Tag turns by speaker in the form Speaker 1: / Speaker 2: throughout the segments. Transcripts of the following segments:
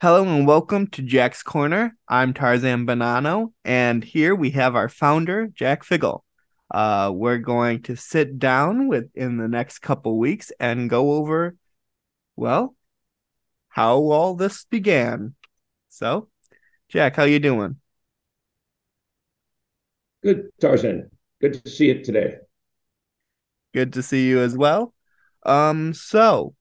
Speaker 1: Hello and welcome to Jack's Corner. I'm Tarzan Bonanno, and here we have our founder, Jack Figel. Uh, we're going to sit down with in the next couple weeks and go over, well, how all this began. So, Jack, how you doing?
Speaker 2: Good, Tarzan. Good to see you today.
Speaker 1: Good to see you as well. Um, so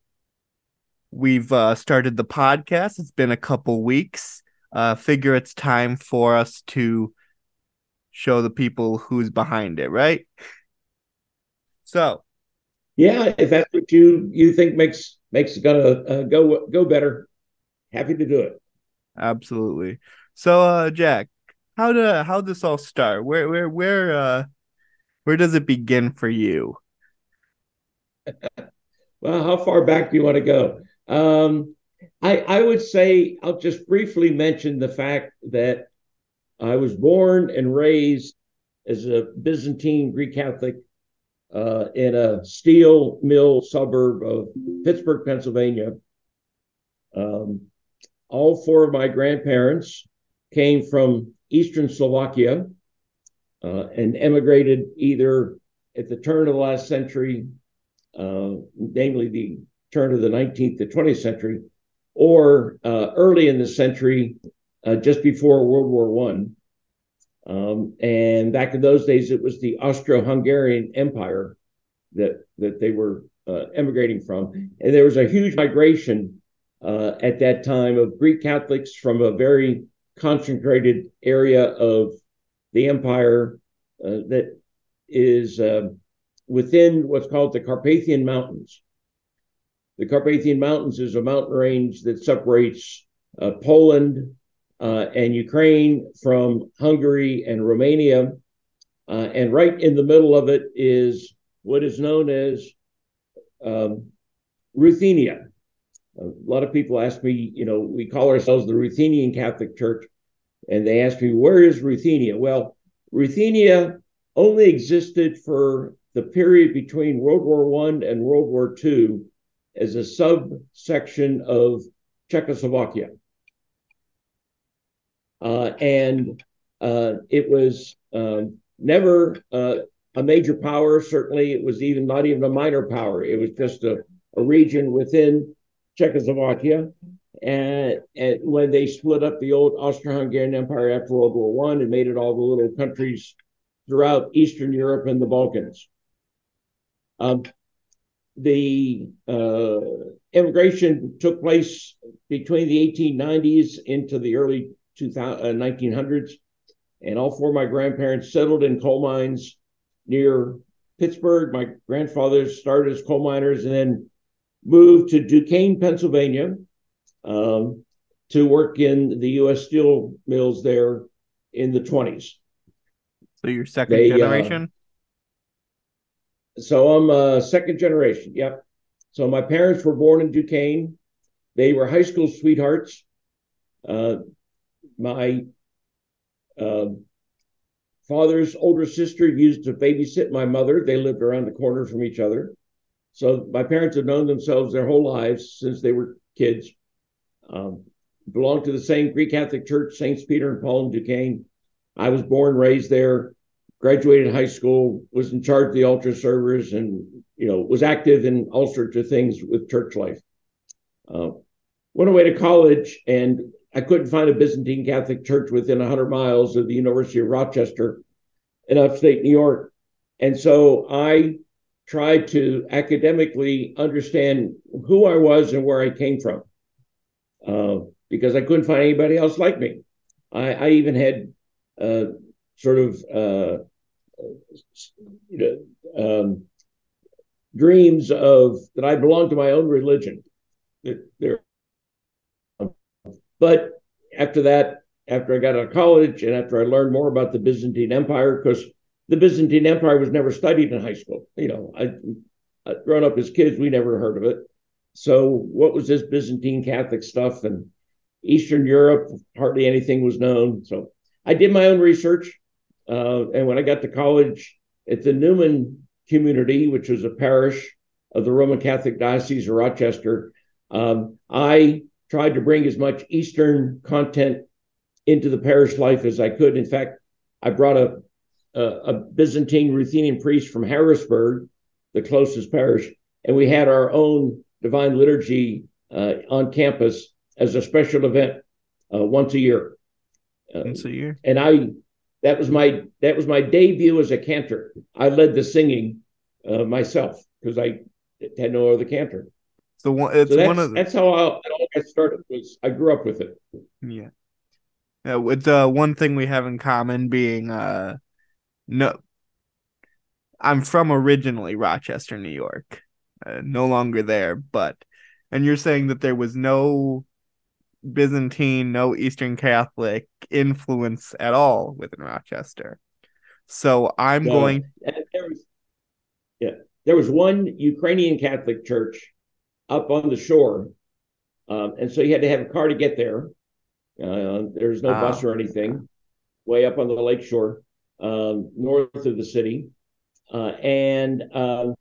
Speaker 1: we've uh, started the podcast. It's been a couple weeks. Uh, figure it's time for us to show the people who's behind it, right? So,
Speaker 2: yeah, if that's what you you think makes makes it gonna uh, go go better, happy to do it.
Speaker 1: Absolutely. So, uh, Jack, how to how this all start? Where where where uh where does it begin for you?
Speaker 2: well, how far back do you want to go? Um, I, I would say I'll just briefly mention the fact that I was born and raised as a Byzantine Greek Catholic uh, in a steel mill suburb of Pittsburgh, Pennsylvania. Um, all four of my grandparents came from Eastern Slovakia uh, and emigrated either at the turn of the last century, uh, namely the turn of the 19th to 20th century, or uh, early in the century, uh, just before World War One. Um, and back in those days, it was the Austro-Hungarian Empire that that they were uh, emigrating from, and there was a huge migration uh, at that time of Greek Catholics from a very concentrated area of the empire uh, that is uh, within what's called the Carpathian Mountains. The Carpathian Mountains is a mountain range that separates uh, Poland uh, and Ukraine from Hungary and Romania. Uh, and right in the middle of it is what is known as um, Ruthenia. A lot of people ask me, you know, we call ourselves the Ruthenian Catholic Church, and they ask me, where is Ruthenia? Well, Ruthenia only existed for the period between World War One and World War Two as a subsection of Czechoslovakia. Uh, and uh, it was um, never uh, a major power. Certainly, it was even not even a minor power. It was just a, a region within Czechoslovakia. And, and, when they split up the old Austro-Hungarian Empire after World War One and made it all the little countries throughout Eastern Europe and the Balkans. Um, the uh, immigration took place between the 1890s into the early 2000, uh, 1900s, and all four of my grandparents settled in coal mines near Pittsburgh. My grandfather started as coal miners and then moved to Duquesne, Pennsylvania, um, to work in the U.S. steel mills there in the 20s.
Speaker 1: So you're second they, uh, generation? Uh,
Speaker 2: so I'm a second generation. Yep. So my parents were born in Duquesne. They were high school sweethearts. Uh, my uh, father's older sister used to babysit my mother. They lived around the corner from each other. So my parents have known themselves their whole lives since they were kids. Um, belonged to the same Greek Catholic Church, Saints Peter and Paul in Duquesne. I was born, raised there graduated high school, was in charge of the altar servers, and you know was active in all sorts of things with church life. Uh, went away to college, and I couldn't find a Byzantine Catholic church within 100 miles of the University of Rochester in upstate New York, and so I tried to academically understand who I was and where I came from, uh, because I couldn't find anybody else like me. I, I even had uh, sort of uh, you know um, dreams of that I belong to my own religion. There, but after that, after I got out of college and after I learned more about the Byzantine Empire, because the Byzantine Empire was never studied in high school. You know, I, I grown up as kids, we never heard of it. So what was this Byzantine Catholic stuff? And Eastern Europe, hardly anything was known. So I did my own research. Uh, and when I got to college at the Newman community, which was a parish of the Roman Catholic Diocese of Rochester, um, I tried to bring as much Eastern content into the parish life as I could. In fact, I brought a, a, a Byzantine Ruthenian priest from Harrisburg, the closest parish, and we had our own divine liturgy uh, on campus as a special event uh, once a year.
Speaker 1: Uh, once a year.
Speaker 2: And I, that was my that was my debut as a cantor. I led the singing uh, myself because I had no other cantor.
Speaker 1: So one, it's
Speaker 2: so
Speaker 1: one of the,
Speaker 2: that's how I, all got started. Was I grew up with it.
Speaker 1: Yeah. Yeah, with uh, one thing we have in common being uh no I'm from originally Rochester, New York. Uh, no longer there, but and you're saying that there was no Byzantine, no Eastern Catholic influence at all within Rochester. So I'm going.
Speaker 2: There was, yeah, there was one Ukrainian Catholic church up on the shore, um, and so you had to have a car to get there. Uh, there's no bus or anything. Way up on the lake shore, um, north of the city, uh, and um,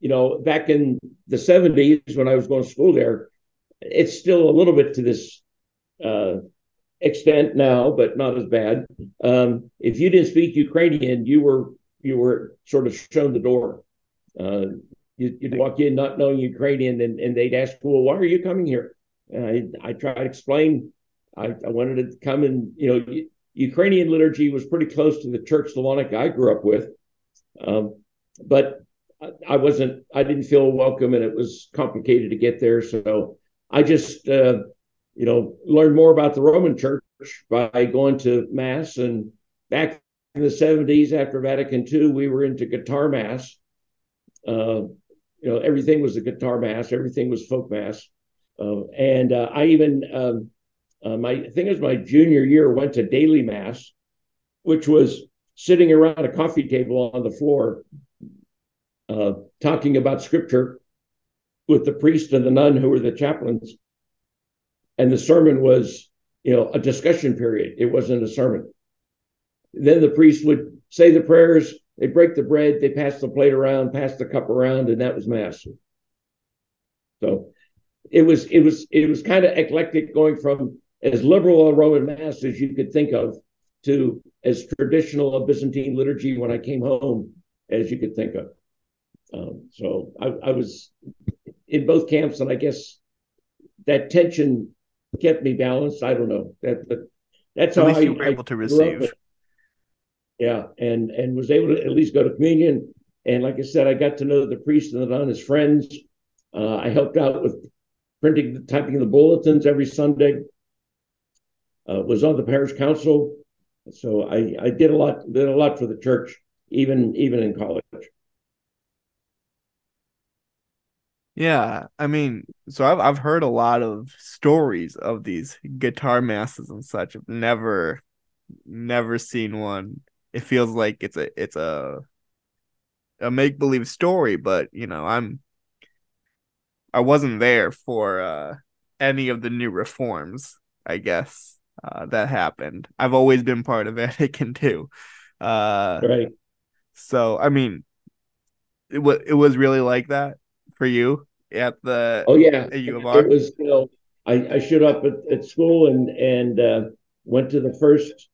Speaker 2: you know, back in the 70s when I was going to school there, it's still a little bit to this uh, extent now, but not as bad. Um, if you didn't speak Ukrainian, you were you were sort of shown the door. Uh, you, would walk in not knowing Ukrainian, and, and they'd ask, "Well, why are you coming here?" And I I try to explain. I, I wanted to come and you know Ukrainian liturgy was pretty close to the Church Slavonic I grew up with, um, but I wasn't, I didn't feel welcome and it was complicated to get there. So I just, uh, you know, learned more about the Roman Church by going to Mass. And back in the 70s, after Vatican II, we were into guitar Mass. Uh, you know, everything was a guitar Mass, everything was folk Mass. Uh, and uh, I even, um, uh, my, I think it was my junior year, went to daily Mass, which was sitting around a coffee table on the floor uh, talking about scripture with the priest and the nun who were the chaplains. And the sermon was, you know, a discussion period. It wasn't a sermon. Then the priest would say the prayers, they break the bread, they pass the plate around, pass the cup around, and that was mass. So it was it was it was kind of eclectic going from as liberal a Roman mass as you could think of to as traditional a Byzantine liturgy when I came home as you could think of. Um, so I, I, was in both camps, and I guess that tension kept me balanced. I don't know that, but that's
Speaker 1: at
Speaker 2: how I,
Speaker 1: you were able to receive.
Speaker 2: Yeah, and and was able to at least go to communion. And like I said, I got to know the priest and the nun as friends. Uh, I helped out with printing, typing the bulletins every Sunday. Uh, was on the parish council, so I, I did a lot did a lot for the church, even even in college.
Speaker 1: Yeah, I mean, so I've I've heard a lot of stories of these guitar masses and such. I've never never seen one. It feels like it's a it's a a make believe story, but you know, I'm I wasn't there for uh any of the new reforms, I guess, uh that happened. I've always been part of Vatican II. Uh
Speaker 2: right.
Speaker 1: So, I mean, it was it was really like that for you at the
Speaker 2: oh yeah at U of R? It was you know I, I showed up at, at school and and uh, went to the first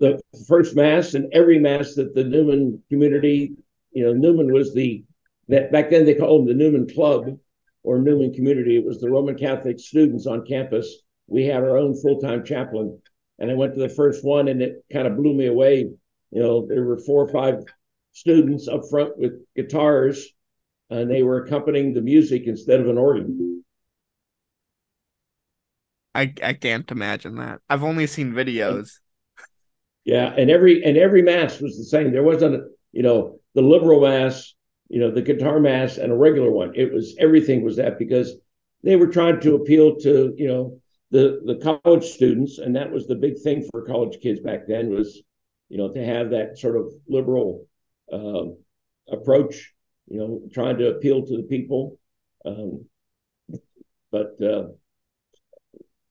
Speaker 2: the first mass and every mass that the Newman community you know Newman was the that back then they called them the Newman Club or Newman community. It was the Roman Catholic students on campus. We had our own full time chaplain, and I went to the first one and it kind of blew me away. You know, there were four or five students up front with guitars and they were accompanying the music instead of an organ.
Speaker 1: I I can't imagine that. I've only seen videos.
Speaker 2: Yeah, and every and every mass was the same. There wasn't, you know, the liberal mass, you know, the guitar mass, and a regular one. It was everything was that because they were trying to appeal to you know the the college students, and that was the big thing for college kids back then was you know to have that sort of liberal uh, approach you know, trying to appeal to the people. Um, but uh,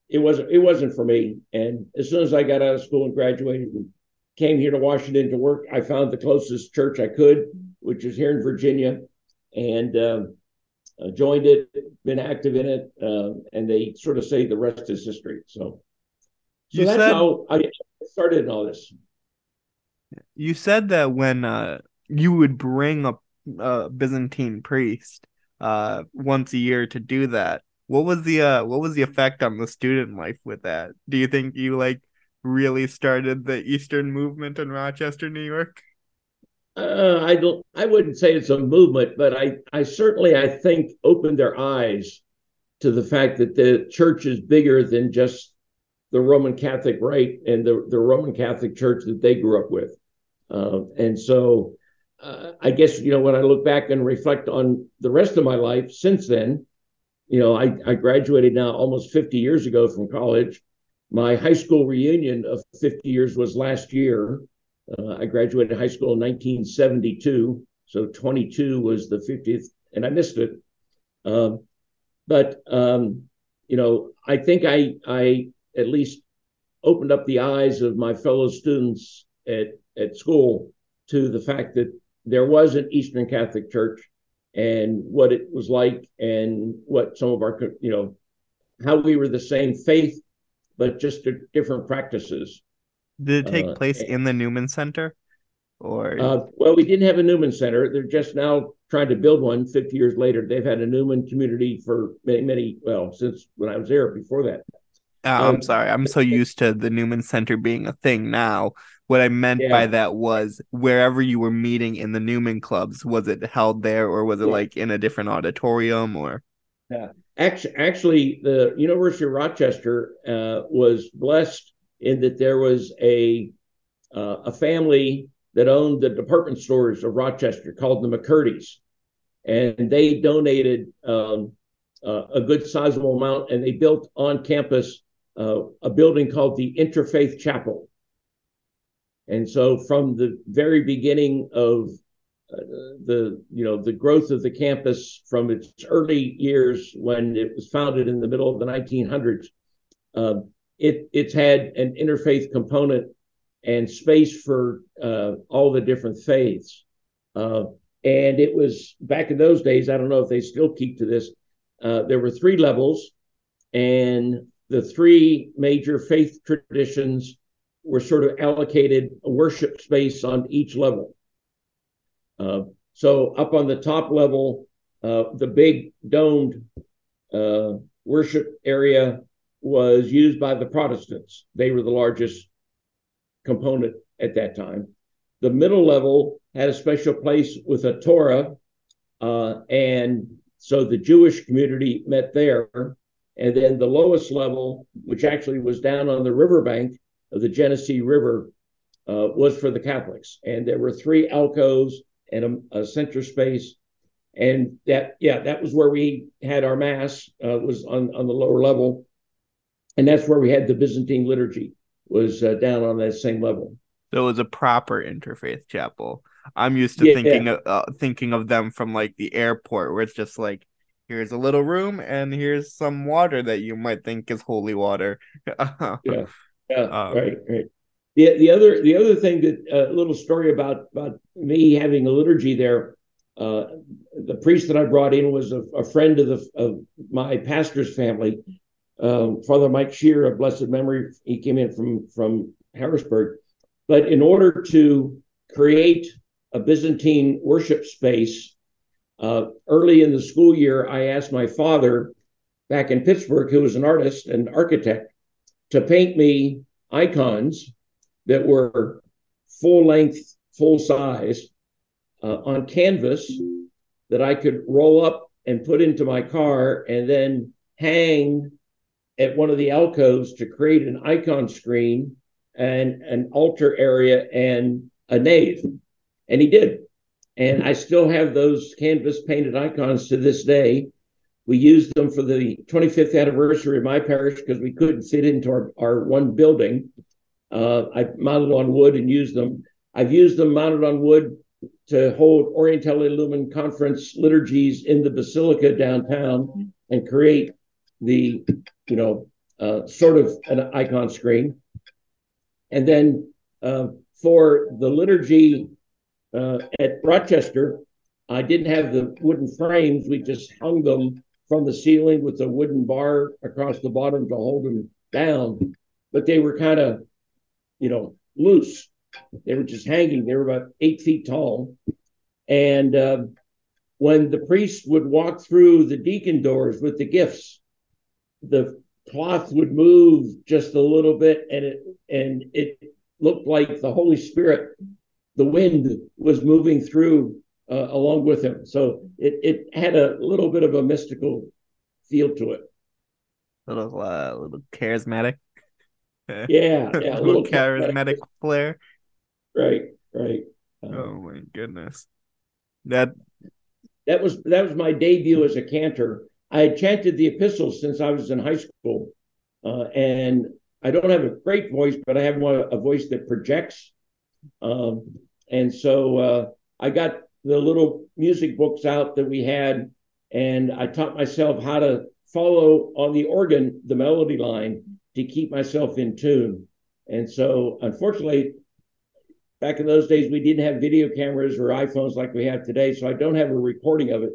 Speaker 2: it wasn't it wasn't for me. And as soon as I got out of school and graduated and came here to Washington to work, I found the closest church I could, which is here in Virginia, and uh, uh, joined it, been active in it, uh, and they sort of say the rest is history. So, so
Speaker 1: You
Speaker 2: that's
Speaker 1: said-
Speaker 2: how I started all this.
Speaker 1: You said that when uh you would bring a, a Byzantine priest uh once a year to do that. What was the uh what was the effect on the student life with that? Do you think you like really started the Eastern movement in Rochester, New York?
Speaker 2: Uh, I don't. I wouldn't say it's a movement, but I, I certainly, I think, opened their eyes to the fact that the church is bigger than just the Roman Catholic rite and the, the Roman Catholic Church that they grew up with. Uh, and so, uh, I guess you know when I look back and reflect on the rest of my life since then, you know, I, I graduated now almost 50 years ago from college. My high school reunion of 50 years was last year. Uh, I graduated high school in 1972, so 22 was the 50th, and I missed it. Um, but um, you know, I think I I at least opened up the eyes of my fellow students at at school to the fact that there was an Eastern Catholic Church and what it was like, and what some of our you know how we were the same faith, but just different practices.
Speaker 1: Did it take
Speaker 2: Uh,
Speaker 1: place in the Newman Center? Or
Speaker 2: Uh, well, we didn't have a Newman Center. They're just now trying to build one 50 years later. They've had a Newman community for many, many, well, since when I was there before that.
Speaker 1: Uh, I'm
Speaker 2: um,
Speaker 1: sorry, I'm so used to the Newman Center being a thing now. What I meant by that was wherever you were meeting in the Newman clubs, was it held there or was it
Speaker 2: Yeah.
Speaker 1: like in a different auditorium or Yeah.
Speaker 2: Actually, actually the University of Rochester uh, was blessed in that there was a uh, a family that owned the department stores of Rochester called the McCurdy's, and they donated um, uh, a good sizable amount, and they built on campus uh, a building called the Interfaith Chapel. And so, from the very beginning of uh, the you know the growth of the campus from its early years when it was founded in the middle of the 1900s, uh, it it's had an interfaith component and space for uh, all the different faiths. Uh, and it was back in those days. I don't know if they still keep to this. Uh, there were three levels, and the three major faith traditions were sort of allocated a worship space on each level. Uh, so up on the top level, uh, the big domed uh, worship area was used by the Protestants. They were the largest component at that time. The middle level had a special place with a Torah, uh, and so the Jewish community met there. And then the lowest level, which actually was down on the riverbank of the Genesee River, uh, was for the Catholics. And there were three alcoves and a, a center space. And that, yeah, that was where we had our mass, uh, was on, on the lower level. And that's where we had the Byzantine liturgy, was uh, down on that same level.
Speaker 1: so it was a proper interfaith chapel. I'm used to
Speaker 2: Yeah.
Speaker 1: thinking of uh, thinking of them from like the airport where it's just like here's a little room and here's some water that you might think is holy water.
Speaker 2: Yeah. Yeah,
Speaker 1: Um,
Speaker 2: right, right. The the other the other thing that a little story about about me having a liturgy there. Uh, the priest that I brought in was a, a friend of the of my pastor's family, um, Father Mike Shear of blessed memory. He came in from from Harrisburg, but in order to create a Byzantine worship space, uh, early in the school year, I asked my father back in Pittsburgh, who was an artist and architect, to paint me icons that were full length, full size uh, on canvas that I could roll up and put into my car and then hang at one of the alcoves to create an icon screen and an altar area and a nave. And he did. And I still have those canvas painted icons to this day. We used them for the 25th anniversary of my parish because we couldn't fit into our, our one building. Uh, I mounted on wood and used them. I've used them mounted on wood to hold Orientale Lumen Conference liturgies in the Basilica downtown and create the, you know, uh, sort of an icon screen. And then uh, for the liturgy uh, at Rochester, I didn't have the wooden frames. We just hung them from the ceiling with a wooden bar across the bottom to hold them down. But they were kind of, you know, loose. They were just hanging. They were about eight feet tall. And uh, when the priest would walk through the deacon doors with the gifts, the cloth would move just a little bit, and it and it looked like the Holy Spirit, the wind was moving through uh, along with him. So it it had a little bit of a mystical feel to it.
Speaker 1: A little uh, little charismatic.
Speaker 2: Yeah, yeah,
Speaker 1: a little, little charismatic, charismatic flair.
Speaker 2: Right, right.
Speaker 1: Um, oh my goodness. That
Speaker 2: that was that was my debut as a cantor. I had chanted the epistles since I was in high school, uh, and I don't have a great voice, but I have one, a voice that projects. Um, and so uh, I got the little music books out that we had, and I taught myself how to follow on the organ the melody line to keep myself in tune. And so, unfortunately, back in those days, we didn't have video cameras or iPhones like we have today, so I don't have a recording of it.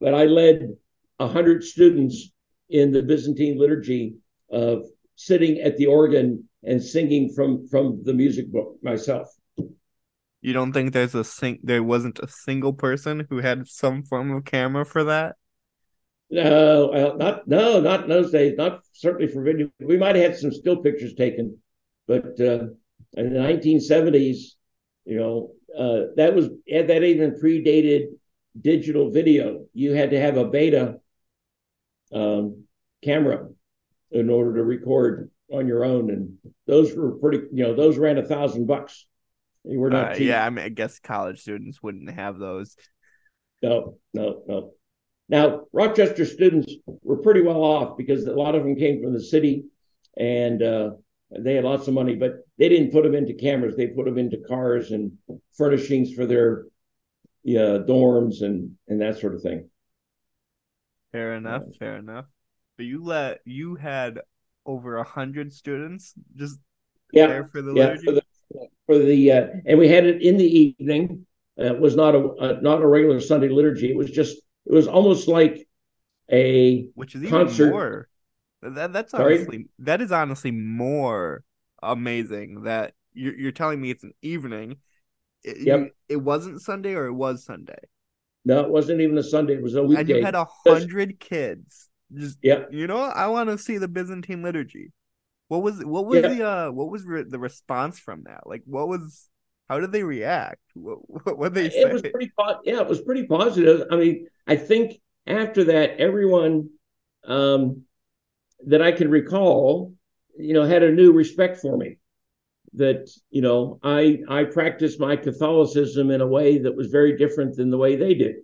Speaker 2: But I led 100 students in the Byzantine liturgy of sitting at the organ and singing from from the music book myself.
Speaker 1: You don't think there's a sing there wasn't a single person who had some form of camera for that?
Speaker 2: No, not no, not in those days. Not certainly for video. We might have had some still pictures taken, but uh, in the 1970s, you know, uh, that was that even predated digital video. You had to have a beta um, camera in order to record on your own, and those were pretty. You know, those ran a thousand bucks.
Speaker 1: Were not. Uh, yeah, I mean, I guess college students wouldn't have those.
Speaker 2: No, no, no. Now, Rochester students were pretty well off because a lot of them came from the city, and uh, they had lots of money, but they didn't put them into cameras. They put them into cars and furnishings for their yeah, dorms and and that sort of thing.
Speaker 1: Fair enough. Fair enough. But you let you had over a hundred students just
Speaker 2: yeah, there for the yeah, for the, for the uh, and we had it in the evening. Uh, it was not a uh, not a regular Sunday liturgy. It was just it was almost like a
Speaker 1: which is concert. even more. That that's Sorry? honestly that is honestly more amazing that you're you're telling me it's an evening. It, yep. You, it wasn't Sunday or it was Sunday.
Speaker 2: No, it wasn't even a Sunday. It was a weekday.
Speaker 1: And you had a hundred kids. Just yeah. You know, I want to see the Byzantine liturgy. What was what was yeah. the uh what was re- the response from that? Like, what was how did they react? What what, what they say?
Speaker 2: It was pretty yeah, it was pretty positive. I mean, I think after that, everyone um, that I can recall, you know, had a new respect for me that you know I I practiced my Catholicism in a way that was very different than the way they did.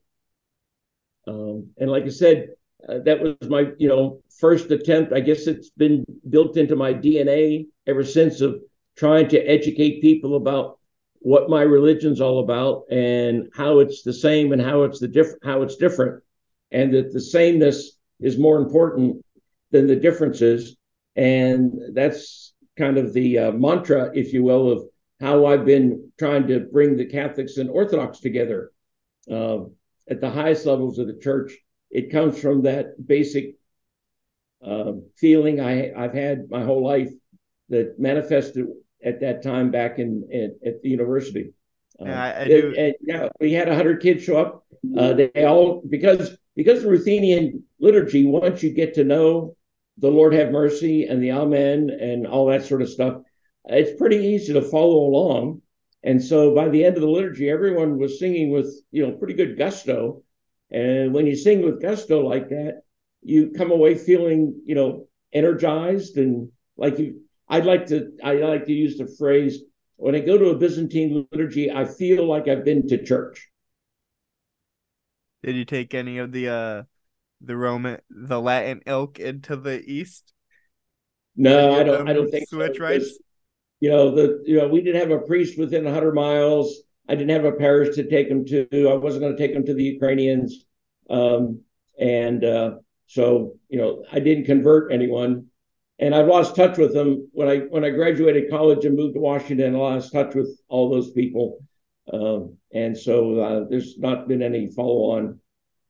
Speaker 2: Um, and like I said, uh, that was my you know first attempt. I guess it's been built into my DNA ever since of trying to educate people about what my religion's all about and how it's the same and how it's the different how it's different, and that the sameness is more important than the differences. And that's kind of the uh, mantra, if you will, of how I've been trying to bring the Catholics and Orthodox together uh, at the highest levels of the church. It comes from that basic uh, feeling I, have had my whole life that manifested at that time back in, in at the university.
Speaker 1: Uh, yeah, I, I do.
Speaker 2: And, yeah, we had hundred kids show up. Uh, they all because because the Ruthenian liturgy. Once you get to know the Lord have mercy and the Amen and all that sort of stuff, it's pretty easy to follow along. And so by the end of the liturgy, everyone was singing with, you know, pretty good gusto. And when you sing with gusto like that, you come away feeling, you know, energized and like you I'd like to I like to use the phrase when I go to a Byzantine liturgy, I feel like I've been to church.
Speaker 1: Did you take any of the uh the Roman, the Latin ilk into the East?
Speaker 2: No, I don't. I don't think switch so, rights. You know the you know we didn't have a priest within 100 miles. I didn't have a parish to take them to. I wasn't going to take them to the Ukrainians, um, and uh, so you know I didn't convert anyone. And I've lost touch with them when I when I graduated college and moved to Washington. I lost touch with all those people. Um, and so uh, there's not been any follow on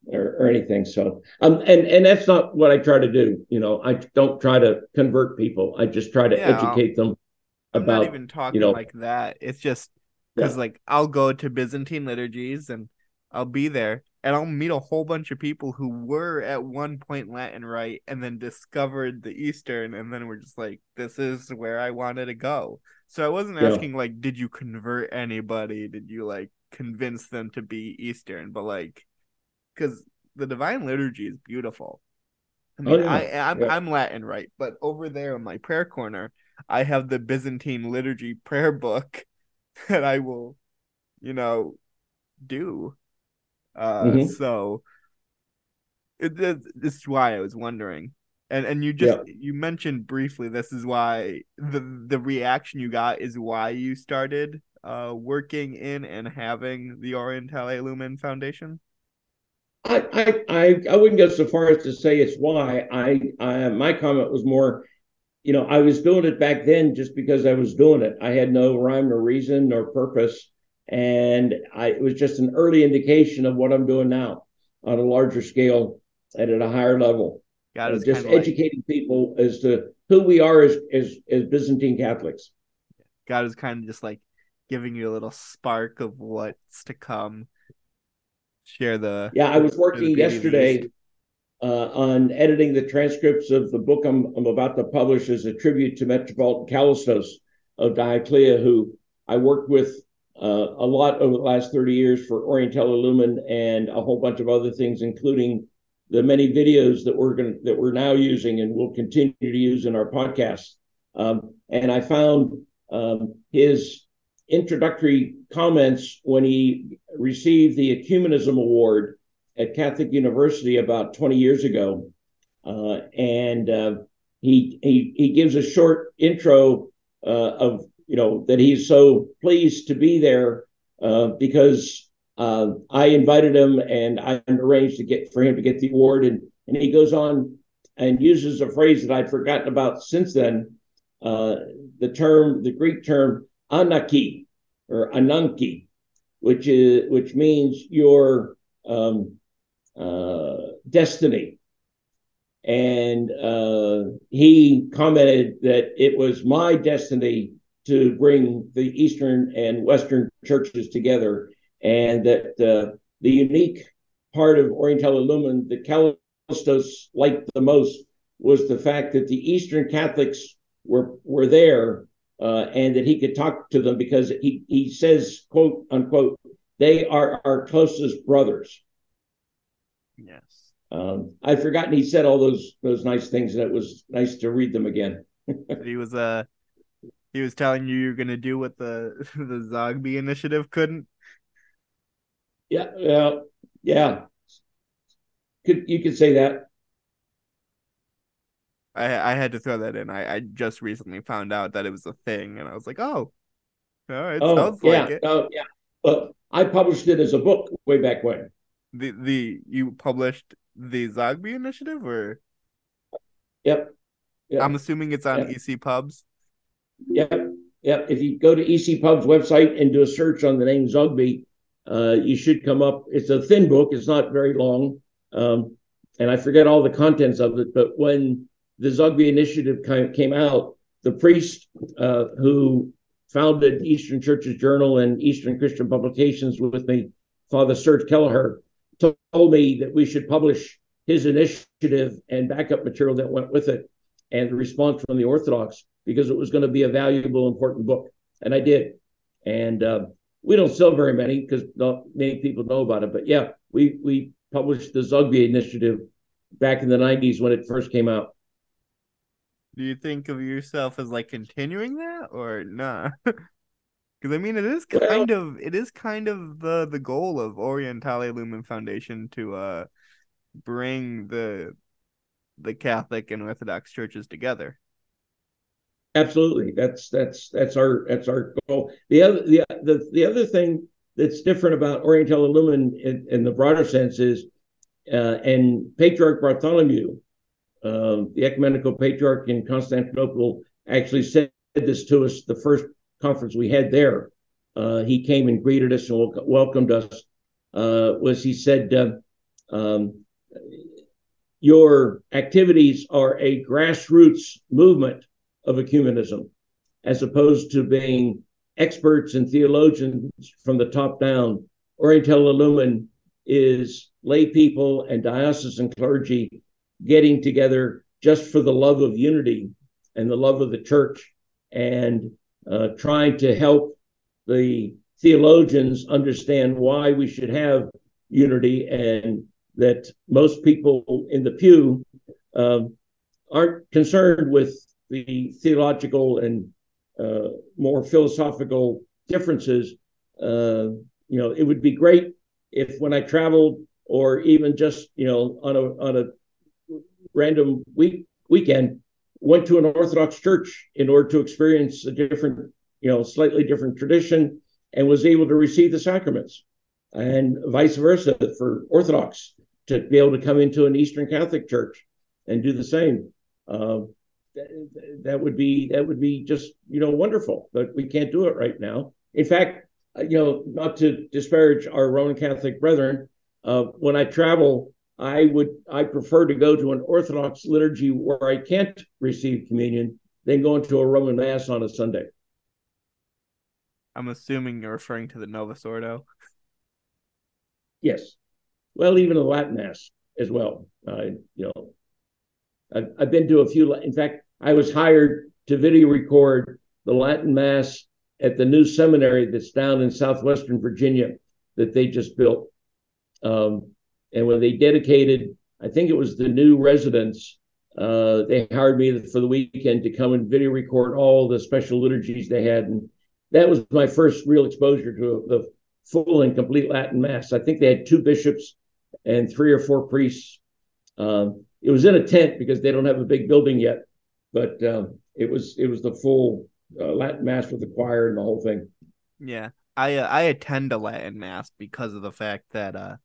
Speaker 2: or, or, anything. So, um, and and that's not what I try to do. You know, I don't try to convert people. I just try to yeah, educate them
Speaker 1: I'm about. Not even talking you know, like that. It's just because yeah. like I'll go to Byzantine liturgies and I'll be there and I'll meet a whole bunch of people who were at one point Latin rite and then discovered the Eastern and then we're just like, this is where I wanted to go. So I wasn't yeah. asking like, did you convert anybody? Did you like convince them to be Eastern? But like, because the Divine Liturgy is beautiful. I oh, mean, oh, yeah. I I'm. I'm Latin rite, but over there in my prayer corner, I have the Byzantine liturgy prayer book that I will, you know, do. Uh, mm-hmm. so it, it, this is why I was wondering and and you just yeah. you mentioned briefly this is why the the reaction you got is why you started uh working in and having the Orientale Lumen Foundation.
Speaker 2: I, I I I wouldn't go so far as to say it's why. I, I my comment was more, you know, I was doing it back then just because I was doing it. I had no rhyme or reason nor purpose, and I it was just an early indication of what I'm doing now on a larger scale and at a higher level. God is just educating like, people as to who we are as, as as Byzantine Catholics.
Speaker 1: God is kind of just like giving you a little spark of what's to come. Share the
Speaker 2: yeah. I was working yesterday uh, on editing the transcripts of the book I'm, I'm about to publish as a tribute to Metropolitan Kallistos of Dioclea, who I worked with uh, a lot over the last 30 years for Orientale Lumen and a whole bunch of other things, including the many videos that we're going that we're now using and will continue to use in our podcast. Um, and I found um, his introductory comments when he received the Ecumenism Award at Catholic University about 20 years ago. Uh, and uh, he, he he gives a short intro uh, of you know that he's so pleased to be there uh, because uh, I invited him and I arranged to get for him to get the award. And, and he goes on and uses a phrase that I'd forgotten about since then the term, the Greek term anaki or ananki, which is which means your um, destiny. And uh, he commented that it was my destiny to bring the Eastern and Western churches together and that uh, the unique part of Orientale Lumen that Kallistos liked the most was the fact that the Eastern Catholics were were there uh, and that he could talk to them because he he says quote unquote they are our closest brothers.
Speaker 1: Yes.
Speaker 2: Um, I'd forgotten he said all those those nice things, and it was nice to read them again.
Speaker 1: he was uh he was telling you you're gonna do what the the Zogby initiative couldn't.
Speaker 2: Yeah, yeah, yeah. Could you could say that?
Speaker 1: I I had to throw that in. I I just recently found out that it was a thing, and I was like, oh, all right, oh, sounds
Speaker 2: yeah,
Speaker 1: like it.
Speaker 2: Oh, yeah. But I published it as a book way back when.
Speaker 1: The the you published the Zogby initiative, or?
Speaker 2: Yep.
Speaker 1: yep. I'm assuming it's on yep. EC Pubs.
Speaker 2: Yep. Yep. If you go to EC Pubs website and do a search on the name Zogby, uh, you should come up. It's a thin book. It's not very long, um, and I forget all the contents of it. But when the Zogby Initiative came out, the priest uh, who founded Eastern Churches Journal and Eastern Christian Publications with me, Father Serge Keleher, told me that we should publish his initiative and backup material that went with it, and the response from the Orthodox because it was going to be a valuable, important book, and I did. And uh, we don't sell very many because not many people know about it. But yeah, we we published the Zogby initiative back in the '90s when it first came out.
Speaker 1: Do you think of yourself as like continuing that or not? Nah? Because I mean, it is kind well, of it is kind of the the goal of Orientale Lumen Foundation to uh bring the the Catholic and Orthodox churches together.
Speaker 2: Absolutely, that's that's that's our that's our goal. The other the the, the other thing that's different about Orientale Lumen in, in the broader sense is, uh, and Patriarch Bartholomew, uh, the ecumenical patriarch in Constantinople, actually said this to us the first conference we had there. uh, he came and greeted us and welcomed us uh, was he said, uh, um, Your activities are a grassroots movement of ecumenism, as opposed to being experts and theologians from the top down. Orientale Lumen is lay people and diocesan clergy getting together just for the love of unity and the love of the church and uh, trying to help the theologians understand why we should have unity and that most people in the pew um, aren't concerned with the theological and uh, more philosophical differences. Uh, you know, it would be great if when I traveled or even just you know on a on a random week weekend went to an Orthodox church in order to experience a different, you know, slightly different tradition and was able to receive the sacraments, and vice versa for Orthodox to be able to come into an Eastern Catholic church and do the same. Uh, that would be that would be just you know wonderful, but we can't do it right now. In fact, uh, you know, not to disparage our Roman Catholic brethren, uh, when I travel, I would I prefer to go to an Orthodox liturgy where I can't receive communion than going to a Roman Mass on a Sunday.
Speaker 1: I'm assuming you're referring to the Novus Ordo.
Speaker 2: Yes. Well, even the Latin Mass as well. Uh, you know, I've, I've been to a few. In fact, I was hired to video record the Latin Mass at the new seminary that's down in southwestern Virginia that they just built. Um, and when they dedicated, I think it was the new residence, uh, they hired me for the weekend to come and video record all the special liturgies they had. And that was my first real exposure to the full and complete Latin Mass. I think they had two bishops and three or four priests. Um, it was in a tent because they don't have a big building yet, but um, it was it was the full uh, Latin Mass with the choir and the whole thing.
Speaker 1: Yeah, I uh, I attend a Latin Mass because of the fact that uh,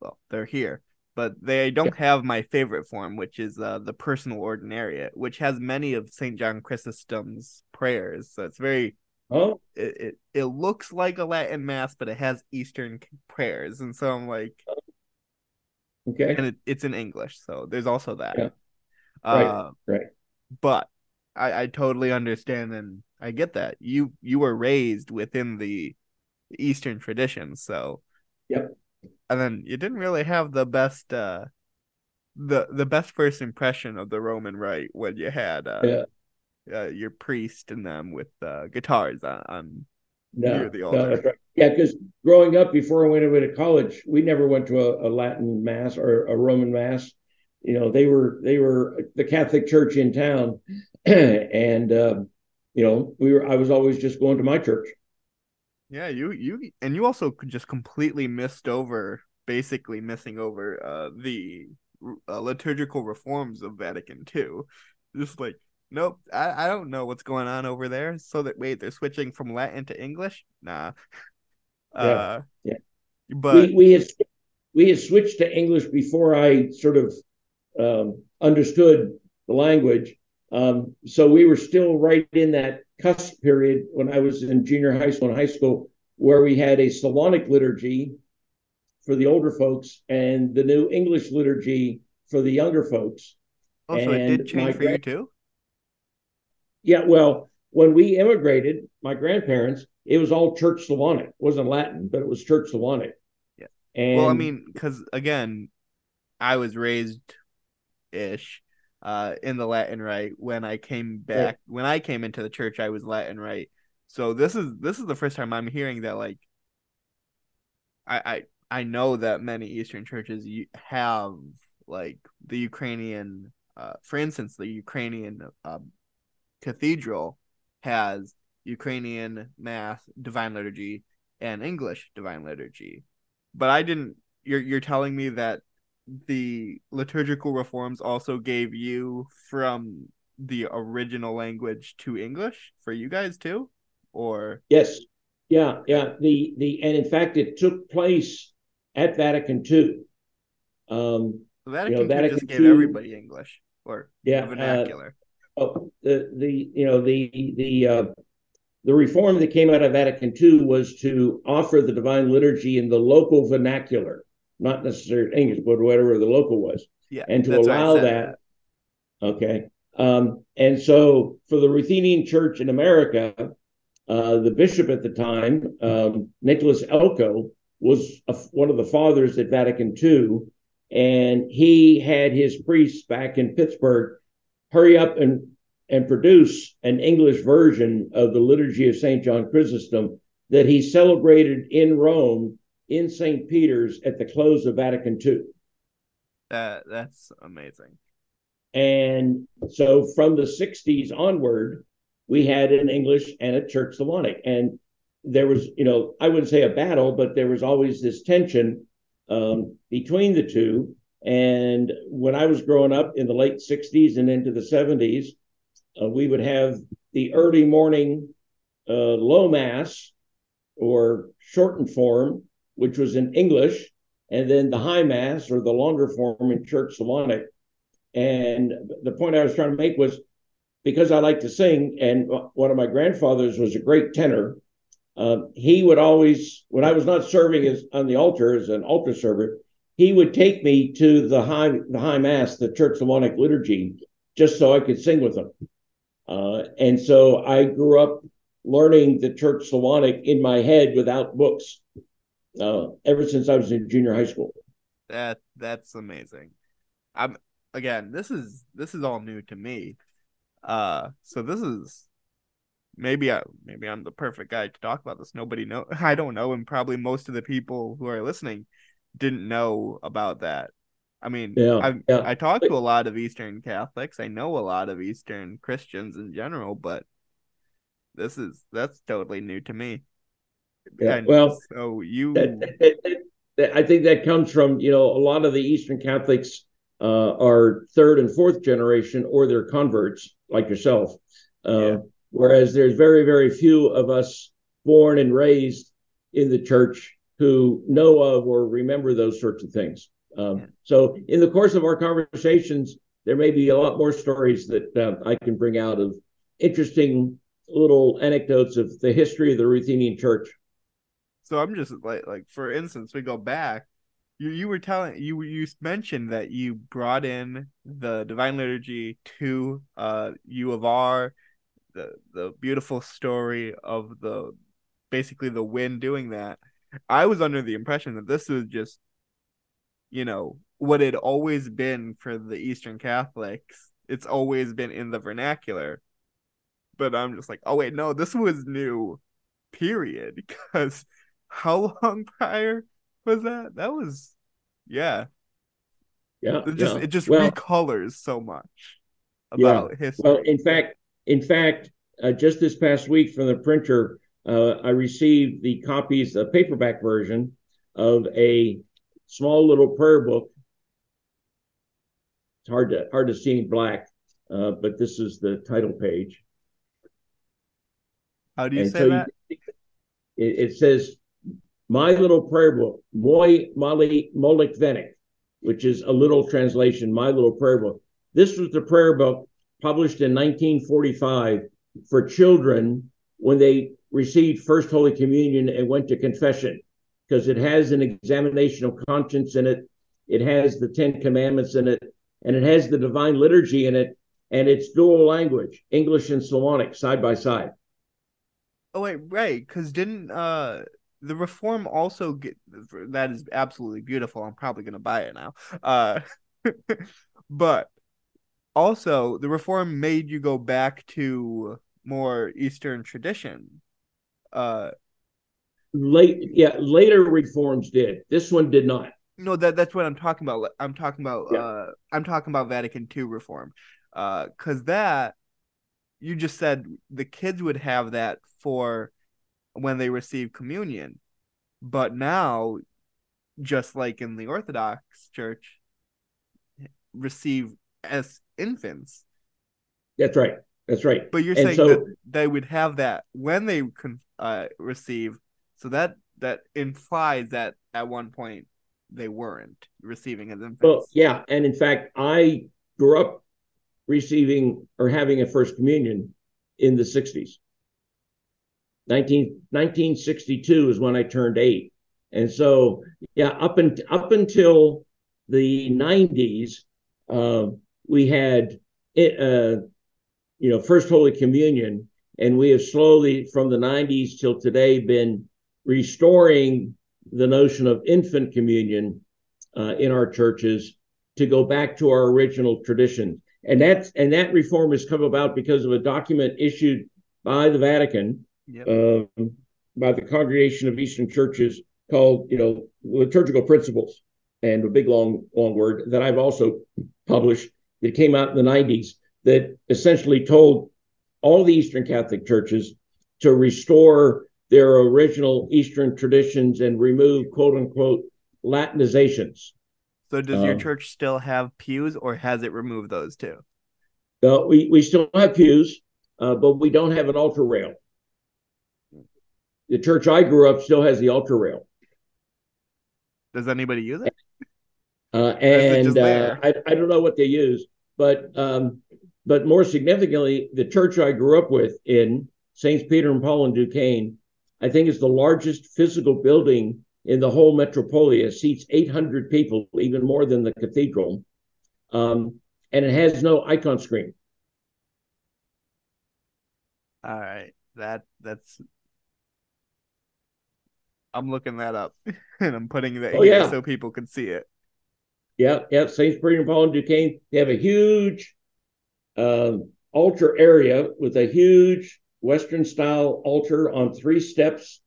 Speaker 1: well, they're here, but they don't yeah. have my favorite form, which is uh, the personal ordinariate, which has many of Saint John Chrysostom's prayers. So it's very
Speaker 2: Oh,
Speaker 1: it, it it looks like a Latin mass, but it has Eastern prayers, and so I'm like,
Speaker 2: okay,
Speaker 1: and it, it's in English, so there's also that.
Speaker 2: Yeah. Right. Uh, right.
Speaker 1: But I I totally understand, and I get that you you were raised within the Eastern tradition, so
Speaker 2: yep.
Speaker 1: And then you didn't really have the best uh the the best first impression of the Roman Rite when you had uh
Speaker 2: yeah
Speaker 1: uh, your priest and them with uh, guitars on, on
Speaker 2: no, near the altar. No, right. Yeah, because growing up before I went away to college, we never went to a, a, Latin mass or a Roman mass. You know, they were they were the Catholic Church in town, and uh, you know, we were. I was always just going to my church.
Speaker 1: Yeah, you you and you also just completely missed over, basically missing over uh, the uh, liturgical reforms of Vatican II. Just like Nope, I, I don't know what's going on over there. So that wait, they're switching from Latin to English? Nah.
Speaker 2: Yeah, uh, yeah.
Speaker 1: But
Speaker 2: we, we had we had switched to English before I sort of um, understood the language. Um, so we were still right in that cusp period when I was in junior high school and high school, where we had a Slavonic liturgy for the older folks and the new English liturgy for the younger folks.
Speaker 1: Oh, so it did change for you too?
Speaker 2: Yeah, well, when we immigrated, my grandparents, it was all Church Slavonic. It wasn't Latin, but it was Church Slavonic.
Speaker 1: Yeah. And well, I mean, because again, I was raised ish uh in the Latin Rite. When I came back, yeah. when I came into the church, I was Latin Rite. So this is this is the first time I'm hearing that. Like, I I I know that many Eastern churches have like the Ukrainian, uh, for instance, the Ukrainian uh, cathedral has Ukrainian Mass, Divine Liturgy, and English Divine Liturgy. But I didn't. You're you're telling me that the liturgical reforms also gave you from the original language to English for you guys too, or
Speaker 2: yes, yeah, yeah. The the and in fact, it took place at Vatican II.
Speaker 1: Um, Vatican, you know, Vatican just gave everybody English or yeah, uh, vernacular.
Speaker 2: Uh, oh, the the you know the the uh, the reform that came out of Vatican II was to offer the Divine Liturgy in the local vernacular, not necessarily English, but whatever the local was.
Speaker 1: Yeah,
Speaker 2: and to
Speaker 1: that's why I
Speaker 2: allow that, okay. Um, and so for the Ruthenian Church in America, uh, the bishop at the time, um, Nicholas Elko, was a, one of the fathers at Vatican II, and he had his priests back in Pittsburgh hurry up and and produce an English version of the Liturgy of St. John Chrysostom that he celebrated in Rome in St. Peter's at the close of Vatican II.
Speaker 1: That that's amazing.
Speaker 2: And so from the 60s onward, we had an English and a Church Slavonic. And there was, you know, I wouldn't say a battle, but there was always this tension um, between the two. And when I was growing up in the late 60s and into the 70s, uh, we would have the early morning uh, low mass or shortened form, which was in English, and then the high mass or the longer form in Church Slavonic. And the point I was trying to make was because I like to sing, and one of my grandfathers was a great tenor. Uh, he would always, when I was not serving as on the altar as an altar server, he would take me to the high the high mass, the Church Slavonic liturgy, just so I could sing with him. Uh, and so I grew up learning the Church Slavonic in my head without books uh, ever since I was in junior high school.
Speaker 1: That that's amazing. I'm again. This is this is all new to me. Uh, so this is maybe I maybe I'm the perfect guy to talk about this. Nobody know. I don't know, and probably most of the people who are listening didn't know about that. I mean,
Speaker 2: Yeah,
Speaker 1: I
Speaker 2: yeah.
Speaker 1: I talk to a lot of Eastern Catholics. I know a lot of Eastern Christians in general, but this is that's totally new to me.
Speaker 2: Yeah,
Speaker 1: And
Speaker 2: well,
Speaker 1: so you
Speaker 2: that, that- that- I think that comes from you know a lot of the Eastern Catholics uh, are third and fourth generation or they're converts like yourself, uh,
Speaker 1: Yeah.
Speaker 2: whereas there's very very few of us born and raised in the church who know of or remember those sorts of things. Um,
Speaker 1: Yeah.
Speaker 2: So in the course of our conversations, there may be a lot more stories that uh, I can bring out of interesting little anecdotes of the history of the Ruthenian Church.
Speaker 1: So I'm just like like for instance, we go back. You you were telling you you mentioned that you brought in the Divine Liturgy to uh U of R, the the beautiful story of the basically the wind doing that. I was under the impression that this was just you know what it always been for the Eastern Catholics. It's always been in the vernacular. But I'm just like, oh wait, no, this was new, period. Because how long prior was that? That was, yeah.
Speaker 2: Yeah,
Speaker 1: It just
Speaker 2: yeah.
Speaker 1: it just
Speaker 2: well,
Speaker 1: recolors so much
Speaker 2: Yeah.
Speaker 1: about history.
Speaker 2: Well, in fact, in fact, uh, just this past week from the printer, uh, I received the copies, the paperback version of a small little prayer book. It's hard to hard to see in black, uh, but this is the title page.
Speaker 1: how do you
Speaker 2: and
Speaker 1: say
Speaker 2: so
Speaker 1: that?
Speaker 2: it, it says, "My little prayer book, Moi Mali Molik Venik," which is a little translation. My little prayer book. This was the prayer book published in 1945 for children when they received First Holy Communion and went to confession, because it has an examination of conscience in it. It has the Ten Commandments in it, and it has the Divine Liturgy in it, and it's dual language, English and Slavonic, side by side.
Speaker 1: Oh wait, right? Because didn't uh the reform also get that is absolutely beautiful. I'm probably gonna buy it now. Uh, but also the reform made you go back to more Eastern tradition. Uh,
Speaker 2: late yeah later reforms did this one did not
Speaker 1: no, that that's what I'm talking about. I'm talking about
Speaker 2: Yeah.
Speaker 1: uh, I'm talking about Vatican II reform. Uh, because that you just said the kids would have that for when they receive communion, but now, just like in the Orthodox Church, receive as infants.
Speaker 2: that's right. That's right.
Speaker 1: But you're
Speaker 2: And
Speaker 1: saying
Speaker 2: so-
Speaker 1: that they would have that when they con- uh, receive, so that that implies that at one point they weren't receiving as infants.
Speaker 2: well yeah. And in fact i grew up receiving or having a first communion in the 60s 19, 1962 is when I turned eight. And so, yeah, up and up until the 90s, uh, we had it, uh, you know, First Holy Communion, and we have slowly from the 90s till today been restoring the notion of infant communion uh, in our churches to go back to our original tradition. And that's and that reform has come about because of a document issued by the Vatican, yep. uh, by the Congregation of Eastern Churches, called you know liturgical principles, and a big long long word that I've also published. It came out in the 90s that essentially told all the Eastern Catholic churches to restore their original Eastern traditions and remove quote unquote Latinizations.
Speaker 1: So does your um, church still have pews or has it removed those too?
Speaker 2: No, we, we still have pews, uh, but we don't have an altar rail. The church I grew up still has the altar rail.
Speaker 1: Does anybody use it?
Speaker 2: Uh, and uh, I, I don't know what they use, but um, but more significantly, the church I grew up with in Saints Peter and Paul in Duquesne, I think is the largest physical building in the whole metropolia, seats 800 people, even more than the cathedral. Um, and it has no icon screen.
Speaker 1: All right. That that's I'm looking that up and I'm putting that oh, here yeah. so people can see it.
Speaker 2: Yeah, yeah. St. Peter and Paul and Duquesne, they have a huge um, altar area with a huge Western style altar on three steps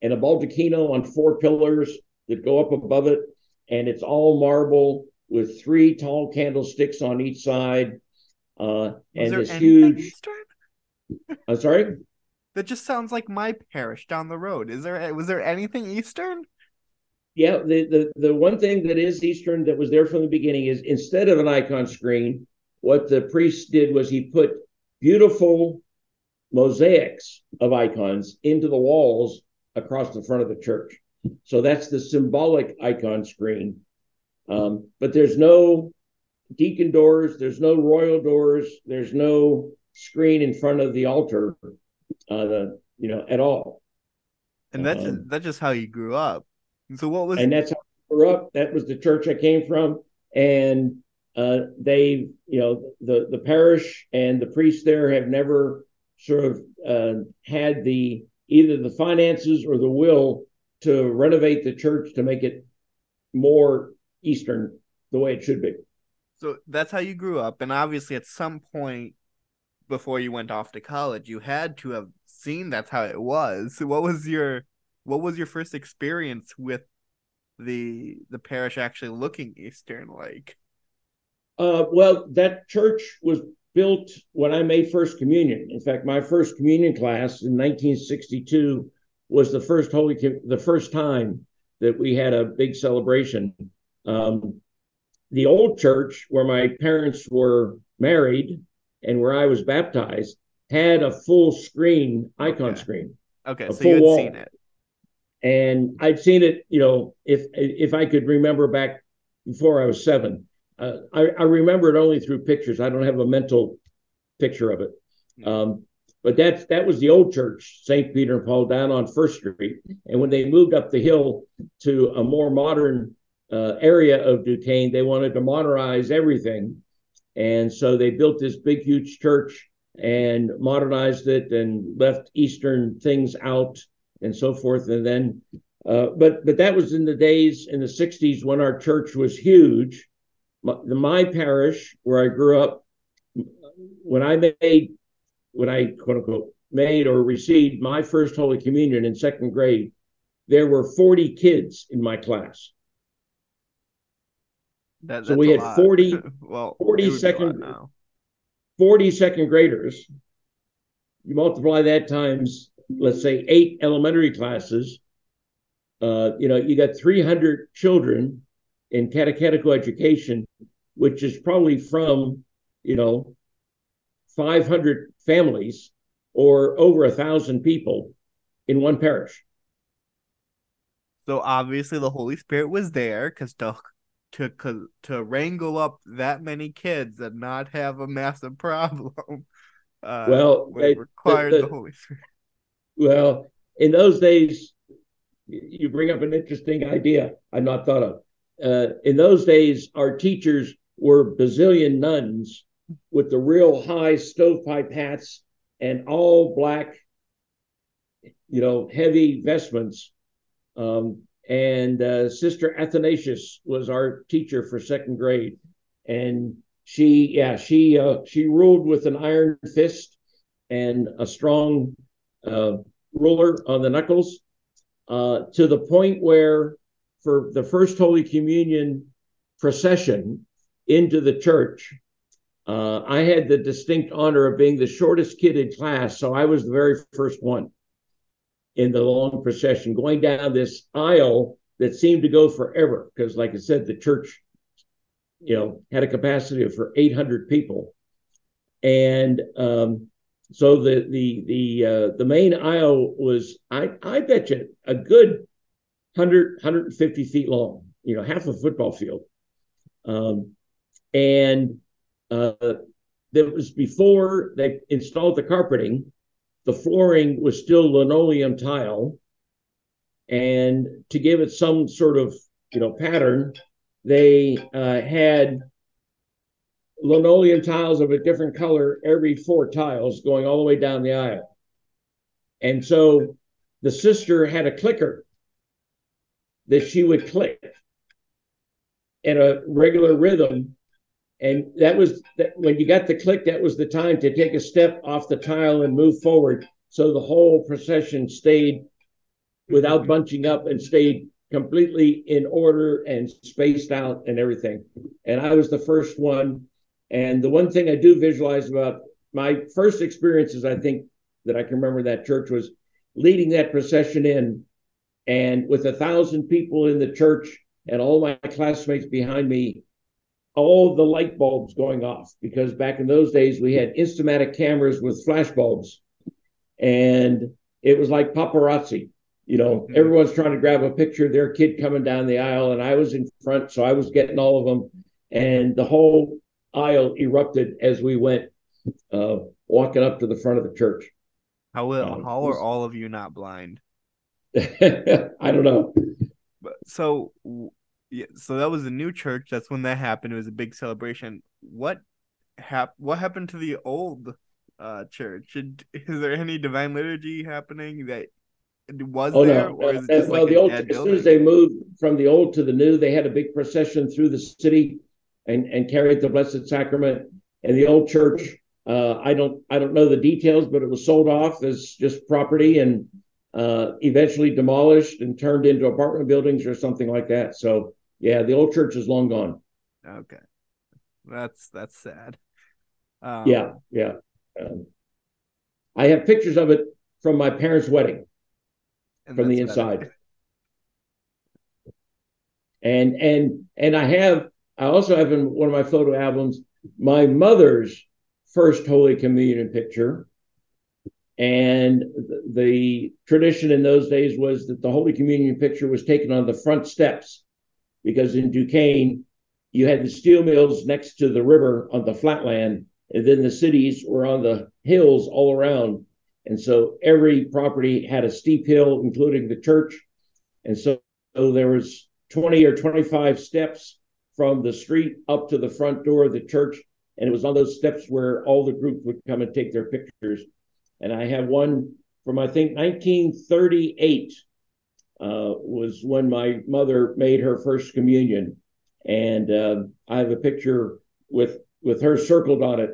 Speaker 2: and a baldacchino on four pillars that go up above it. And it's all marble with three tall candlesticks on each side. Uh, and this huge. I'm sorry?
Speaker 1: That just sounds like my parish down the road. Is there was there anything Eastern?
Speaker 2: Yeah, the, the the one thing that is Eastern that was there from the beginning is instead of an icon screen, what the priest did was he put beautiful mosaics of icons into the walls across the front of the church. So that's the symbolic icon screen. Um, but there's no deacon doors, there's no royal doors, there's no screen in front of the altar, uh, the, you know, at all.
Speaker 1: And that's um, that's just how you grew up. So what was
Speaker 2: and that's how I grew up. That was the church I came from, and uh, they, you know, the the parish and the priest there have never sort of uh, had the either the finances or the will to renovate the church to make it more Eastern the way it should be.
Speaker 1: So that's how you grew up. And obviously, at some point before you went off to college, you had to have seen that's how it was. What was your what was your first experience with the the parish actually looking Eastern like?
Speaker 2: Uh, well, that church was built when I made First Communion. In fact, my first communion class in 1962 was the first Holy the first time that we had a big celebration. Um, the old church where my parents were married and where I was baptized had a full screen icon
Speaker 1: okay.
Speaker 2: screen.
Speaker 1: Okay, so you had wall. seen it.
Speaker 2: And I'd seen it, you know, if if I could remember back before I was seven uh, I, I, remember it only through pictures. I don't have a mental picture of it. Hmm. Um, but that's that was the old church, St. Peter and Paul, down on First Street. And when they moved up the hill to a more modern uh, area of Duquesne, they wanted to modernize everything, and so they built this big, huge church and modernized it and left Eastern things out and so forth. And then, uh, but but that was in the days in the '60s when our church was huge my, my parish where I grew up, when I made, when I quote unquote made or received my first Holy Communion in second grade, there were 40 kids in my class. That, so we had lot. 40, well, 40 second, 40 second graders. You multiply that times, let's say, eight elementary classes. Uh, you know, you got 300 children in catechetical education, which is probably from, you know, 500 families or over a thousand people in one parish.
Speaker 1: So obviously the Holy Spirit was there because to to wrangle up that many kids and not have a massive problem.
Speaker 2: Uh, well, they,
Speaker 1: required the, the, the, Holy Spirit.
Speaker 2: Well, in those days, you bring up an interesting idea I've not thought of. Uh, in those days, our teachers were Basilian nuns with the real high stovepipe hats and all black, you know, heavy vestments. Um, and uh, Sister Athanasius was our teacher for second grade, and she, yeah, she uh, she ruled with an iron fist and a strong uh, ruler on the knuckles, uh, to the point where, for the first Holy Communion procession into the church, uh, I had the distinct honor of being the shortest kid in class, so I was the very first one in the long procession, going down this aisle that seemed to go forever. Because, like I said, the church, you know, had a capacity of for 800 people, and um, so the the the uh, the main aisle was I I bet you a good 100 150 feet long, you know, half a football field, um, and uh, that was before they installed the carpeting. The flooring was still linoleum tile, and to give it some sort of you know pattern, they uh, had linoleum tiles of a different color every four tiles going all the way down the aisle. And so the sister had a clicker that she would click in a regular rhythm and that was that when you got the click that was the time to take a step off the tile and move forward. So the whole procession stayed without bunching up and stayed completely in order and spaced out and everything. And i was the first one. And the one thing i do visualize about my first experiences i think that i can remember that church was leading that procession in. And with a thousand people in the church and all my classmates behind me all the light bulbs going off because back in those days we had instamatic cameras with flash bulbs and it was like paparazzi you know? Mm-hmm. everyone's trying to grab a picture of their kid coming down the aisle and i was in front so i was getting all of them and the whole aisle erupted as we went uh, walking up to the front of the church.
Speaker 1: How will um, how are all of you not blind?
Speaker 2: I don't know.
Speaker 1: But so yeah, so that was a new church. That's when that happened. It was a big celebration. What hap- What happened to the old uh, church? Is there any divine liturgy happening that was
Speaker 2: oh,
Speaker 1: there,
Speaker 2: no. or is it just well, like the old as soon as they moved from the old to the new, they had a big procession through the city and and carried the Blessed Sacrament. And the old church, uh, I don't I don't know the details, but it was sold off as just property and uh, eventually demolished and turned into apartment buildings or something like that. So yeah, the old church is long gone.
Speaker 1: Okay, that's that's sad.
Speaker 2: Um, yeah, yeah. Um, I have pictures of it from my parents' wedding, from the inside. Better. And and and I have I also have in one of my photo albums my mother's first Holy Communion picture. And the tradition in those days was that the Holy Communion picture was taken on the front steps because in Duquesne, you had the steel mills next to the river on the flatland, and then the cities were on the hills all around. And so every property had a steep hill, including the church. And so, so there was 20 or 25 steps from the street up to the front door of the church. And it was on those steps where all the group would come and take their pictures. And I have one from, I think, 1938 uh, was when my mother made her first communion, and uh, I have a picture with with her circled on it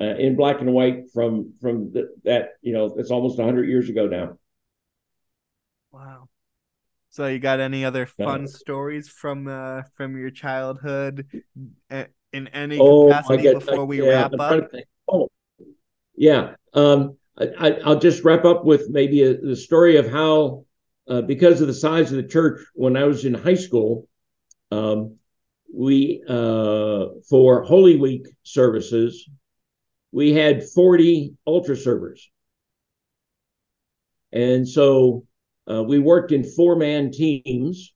Speaker 2: uh, in black and white from from the, that you know it's almost hundred years ago now.
Speaker 1: Wow. So you got any other fun stories from uh, from your childhood in any oh, capacity before we yeah, wrap up?
Speaker 2: Oh, yeah. Um, I, will just wrap up with maybe a, the story of how uh, because of the size of the church when I was in high school, um, we uh, for Holy Week services, we had 40 altar servers. And so uh, we worked in four man teams.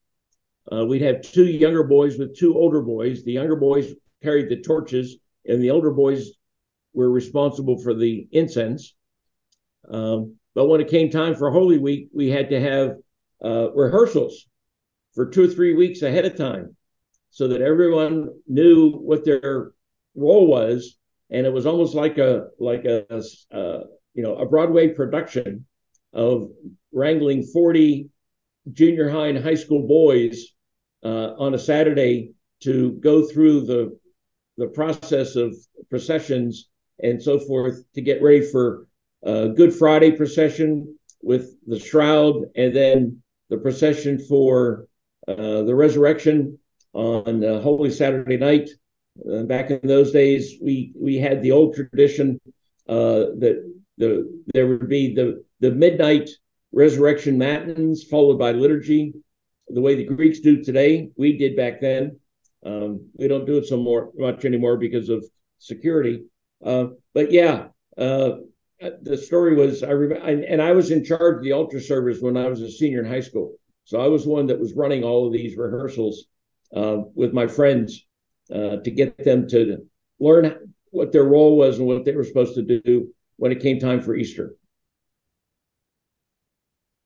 Speaker 2: Uh, we'd have two younger boys with two older boys. The younger boys carried the torches, and the older boys were responsible for the incense. Um, But when it came time for Holy Week, we had to have uh, rehearsals for two or three weeks ahead of time so that everyone knew what their role was. And it was almost like a like a, uh, you know a Broadway production of wrangling 40 junior high and high school boys uh, on a Saturday to go through the the process of processions and so forth to get ready for Good Friday procession with the shroud, and then the procession for uh, the resurrection on Holy Saturday night. Uh, back in those days, we we had the old tradition uh, that the there would be the the midnight resurrection matins followed by liturgy, the way the Greeks do today. We did back then. Um, we don't do it so more much anymore because of security. Uh, but yeah, uh, the story was I remember, and I was in charge of the altar service when I was a senior in high school. So I was one that was running all of these rehearsals uh, with my friends uh, to get them to learn what their role was and what they were supposed to do when it came time for Easter.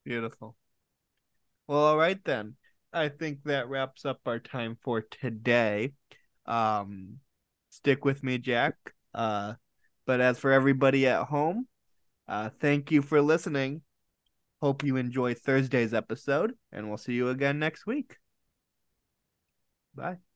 Speaker 1: Beautiful. Well, all right then. I think that wraps up our time for today. Um, stick with me, Jack. Uh, but as for everybody at home, uh, thank you for listening. Hope you enjoy Thursday's episode, and we'll see you again next week. Bye.